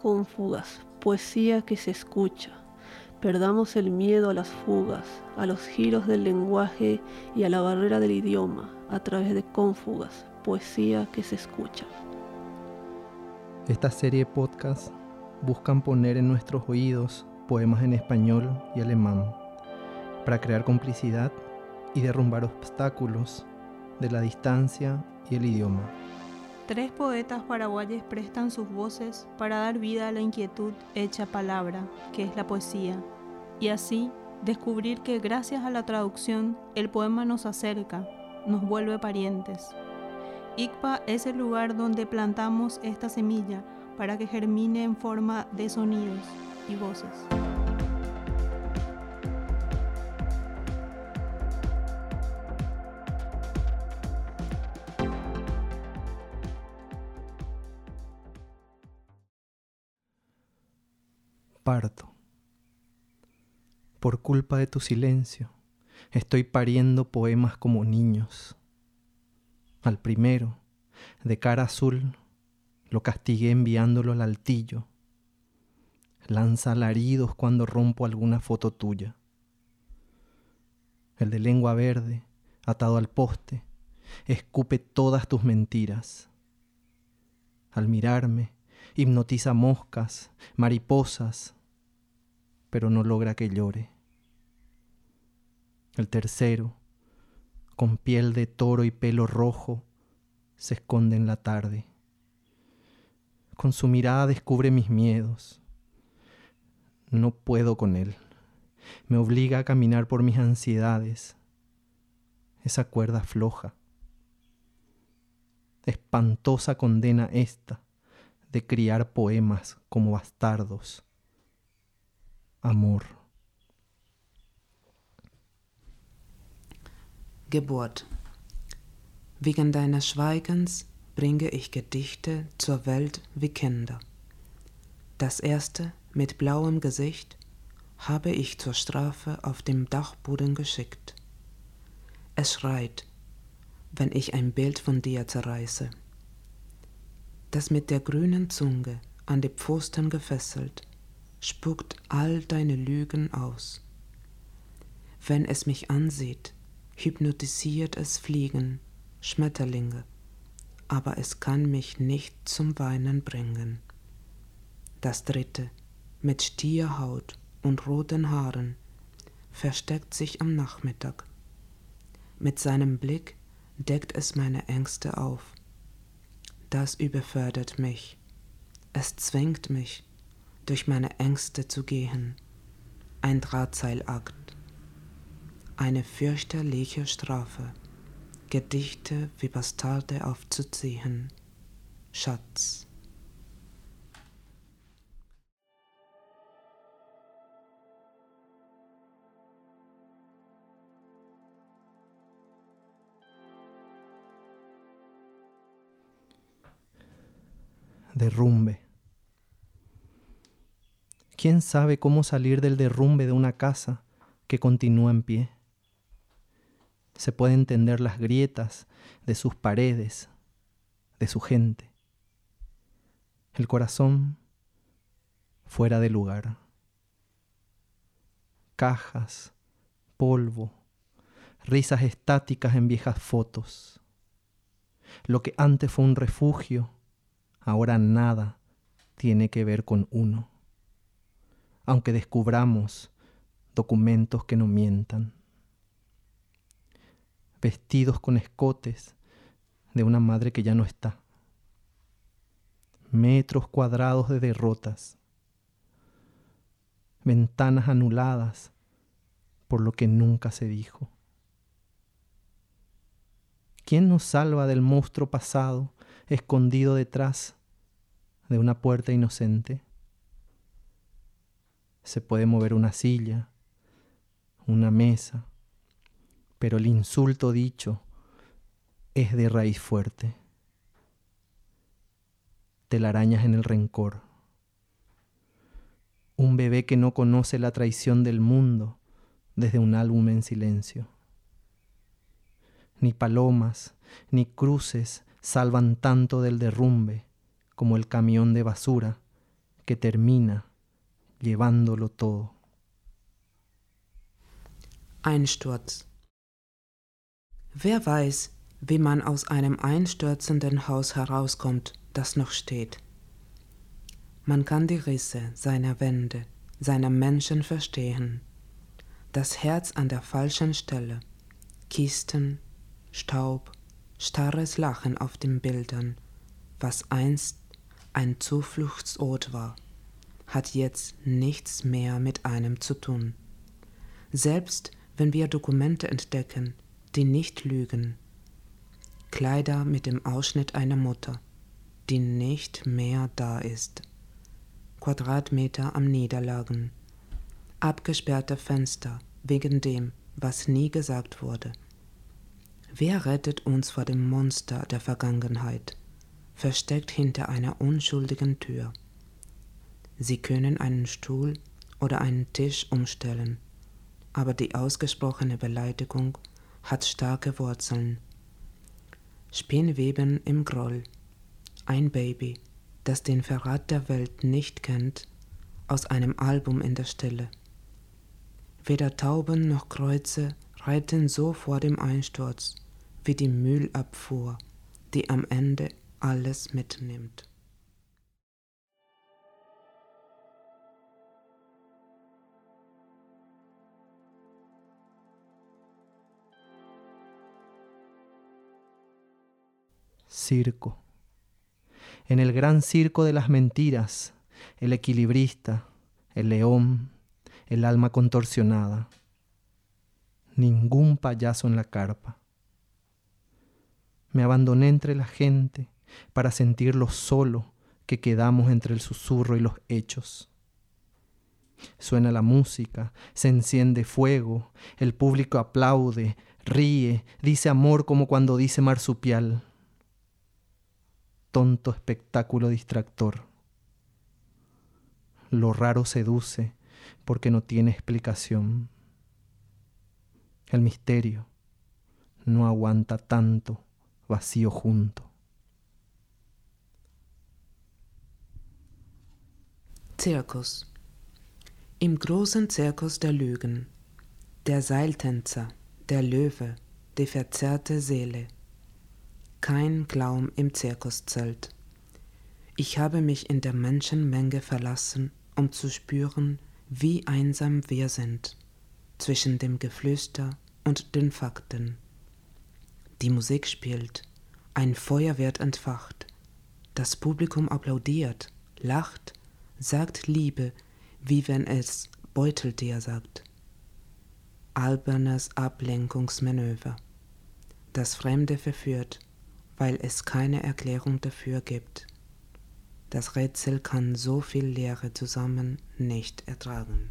Cónfugas, poesía que se escucha. Perdamos el miedo a las fugas, a los giros del lenguaje y a la barrera del idioma a través de cónfugas, poesía que se escucha. Esta serie de podcasts buscan poner en nuestros oídos poemas en español y alemán para crear complicidad y derrumbar obstáculos de la distancia y el idioma. Tres poetas paraguayes prestan sus voces para dar vida a la inquietud hecha palabra, que es la poesía, y así descubrir que gracias a la traducción el poema nos acerca, nos vuelve parientes. ICPA es el lugar donde plantamos esta semilla para que germine en forma de sonidos y voces. Parto. Por culpa de tu silencio, estoy pariendo poemas como niños. Al primero, de cara azul, lo castigué enviándolo al altillo. Lanza alaridos cuando rompo alguna foto tuya. El de lengua verde, atado al poste, escupe todas tus mentiras. Al mirarme, hipnotiza moscas, mariposas, pero no logra que llore. El tercero, con piel de toro y pelo rojo, se esconde en la tarde. Con su mirada descubre mis miedos. No puedo con él. Me obliga a caminar por mis ansiedades. Esa cuerda floja. Espantosa condena esta de criar poemas como bastardos Amor. Geburt. Wegen deines Schweigens bringe ich Gedichte zur Welt wie Kinder. Das erste mit blauem Gesicht habe ich zur Strafe auf dem Dachboden geschickt. Es schreit, wenn ich ein Bild von dir zerreiße. Das mit der grünen Zunge an die Pfosten gefesselt, spuckt all deine Lügen aus. Wenn es mich ansieht, hypnotisiert es Fliegen, Schmetterlinge, aber es kann mich nicht zum Weinen bringen. Das dritte, mit Stierhaut und roten Haaren, versteckt sich am Nachmittag. Mit seinem Blick deckt es meine Ängste auf. Das überfördert mich. Es zwingt mich, durch meine Ängste zu gehen. Ein Drahtseilakt. Eine fürchterliche Strafe. Gedichte wie Bastarde aufzuziehen. Schatz. Derrumbe. ¿Quién sabe cómo salir del derrumbe de una casa que continúa en pie? Se puede entender las grietas de sus paredes, de su gente. El corazón fuera de lugar. Cajas, polvo, risas estáticas en viejas fotos. Lo que antes fue un refugio, ahora nada tiene que ver con uno aunque descubramos documentos que no mientan. Vestidos con escotes de una madre que ya no está. Metros cuadrados de derrotas. Ventanas anuladas por lo que nunca se dijo. ¿Quién nos salva del monstruo pasado escondido detrás de una puerta inocente? se puede mover una silla, una mesa, pero el insulto dicho es de raíz fuerte. Telarañas en el rencor. Un bebé que no conoce la traición del mundo desde un álbum en silencio. Ni palomas, ni cruces salvan tanto del derrumbe como el camión de basura que termina llevándolo todo. Einsturz. Wer weiß, wie man aus einem einstürzenden Haus herauskommt, das noch steht. Man kann die Risse seiner Wände, seiner Menschen verstehen. Das Herz an der falschen Stelle, Kisten, Staub, starres Lachen auf den Bildern, was einst ein Zufluchtsort war, hat jetzt nichts mehr mit einem zu tun. Selbst wenn wir Dokumente entdecken, die nicht lügen, Kleider mit dem Ausschnitt einer Mutter, die nicht mehr da ist, Quadratmeter am Niederlagen, abgesperrte Fenster wegen dem, was nie gesagt wurde. Wer rettet uns vor dem Monster der Vergangenheit, versteckt hinter einer unschuldigen Tür? Sie können einen Stuhl oder einen Tisch umstellen, aber die ausgesprochene Beleidigung hat starke Wurzeln. Spinnweben im Groll. Ein Baby, das den Verrat der Welt nicht kennt, aus einem Album in der Stille. Weder Tauben noch Kreuze reiten so vor dem Einsturz wie die Müllabfuhr, die am Ende alles mitnimmt. Circo. En el gran circo de las mentiras, el equilibrista, el león, el alma contorsionada. Ningún payaso en la carpa. Me abandoné entre la gente para sentir lo solo que quedamos entre el susurro y los hechos. Suena la música, se enciende fuego, el público aplaude, ríe, dice amor como cuando dice marsupial. Tonto espectáculo distractor. Lo raro seduce porque no tiene explicación. El misterio no aguanta tanto vacío junto. Zirkus. Im großen Zirkus der Lügen. Der Seiltänzer, der Löwe, die verzerrte Seele. Kein Clown im Zirkuszelt. Ich habe mich in der Menschenmenge verlassen, um zu spüren, wie einsam wir sind zwischen dem Geflüster und den Fakten. Die Musik spielt, ein Feuer wird entfacht, das Publikum applaudiert, lacht, sagt Liebe, wie wenn es Beuteltier sagt. Albernes Ablenkungsmanöver. Das Fremde verführt, weil es keine Erklärung dafür gibt. Das Rätsel kann so viel Leere zusammen nicht ertragen.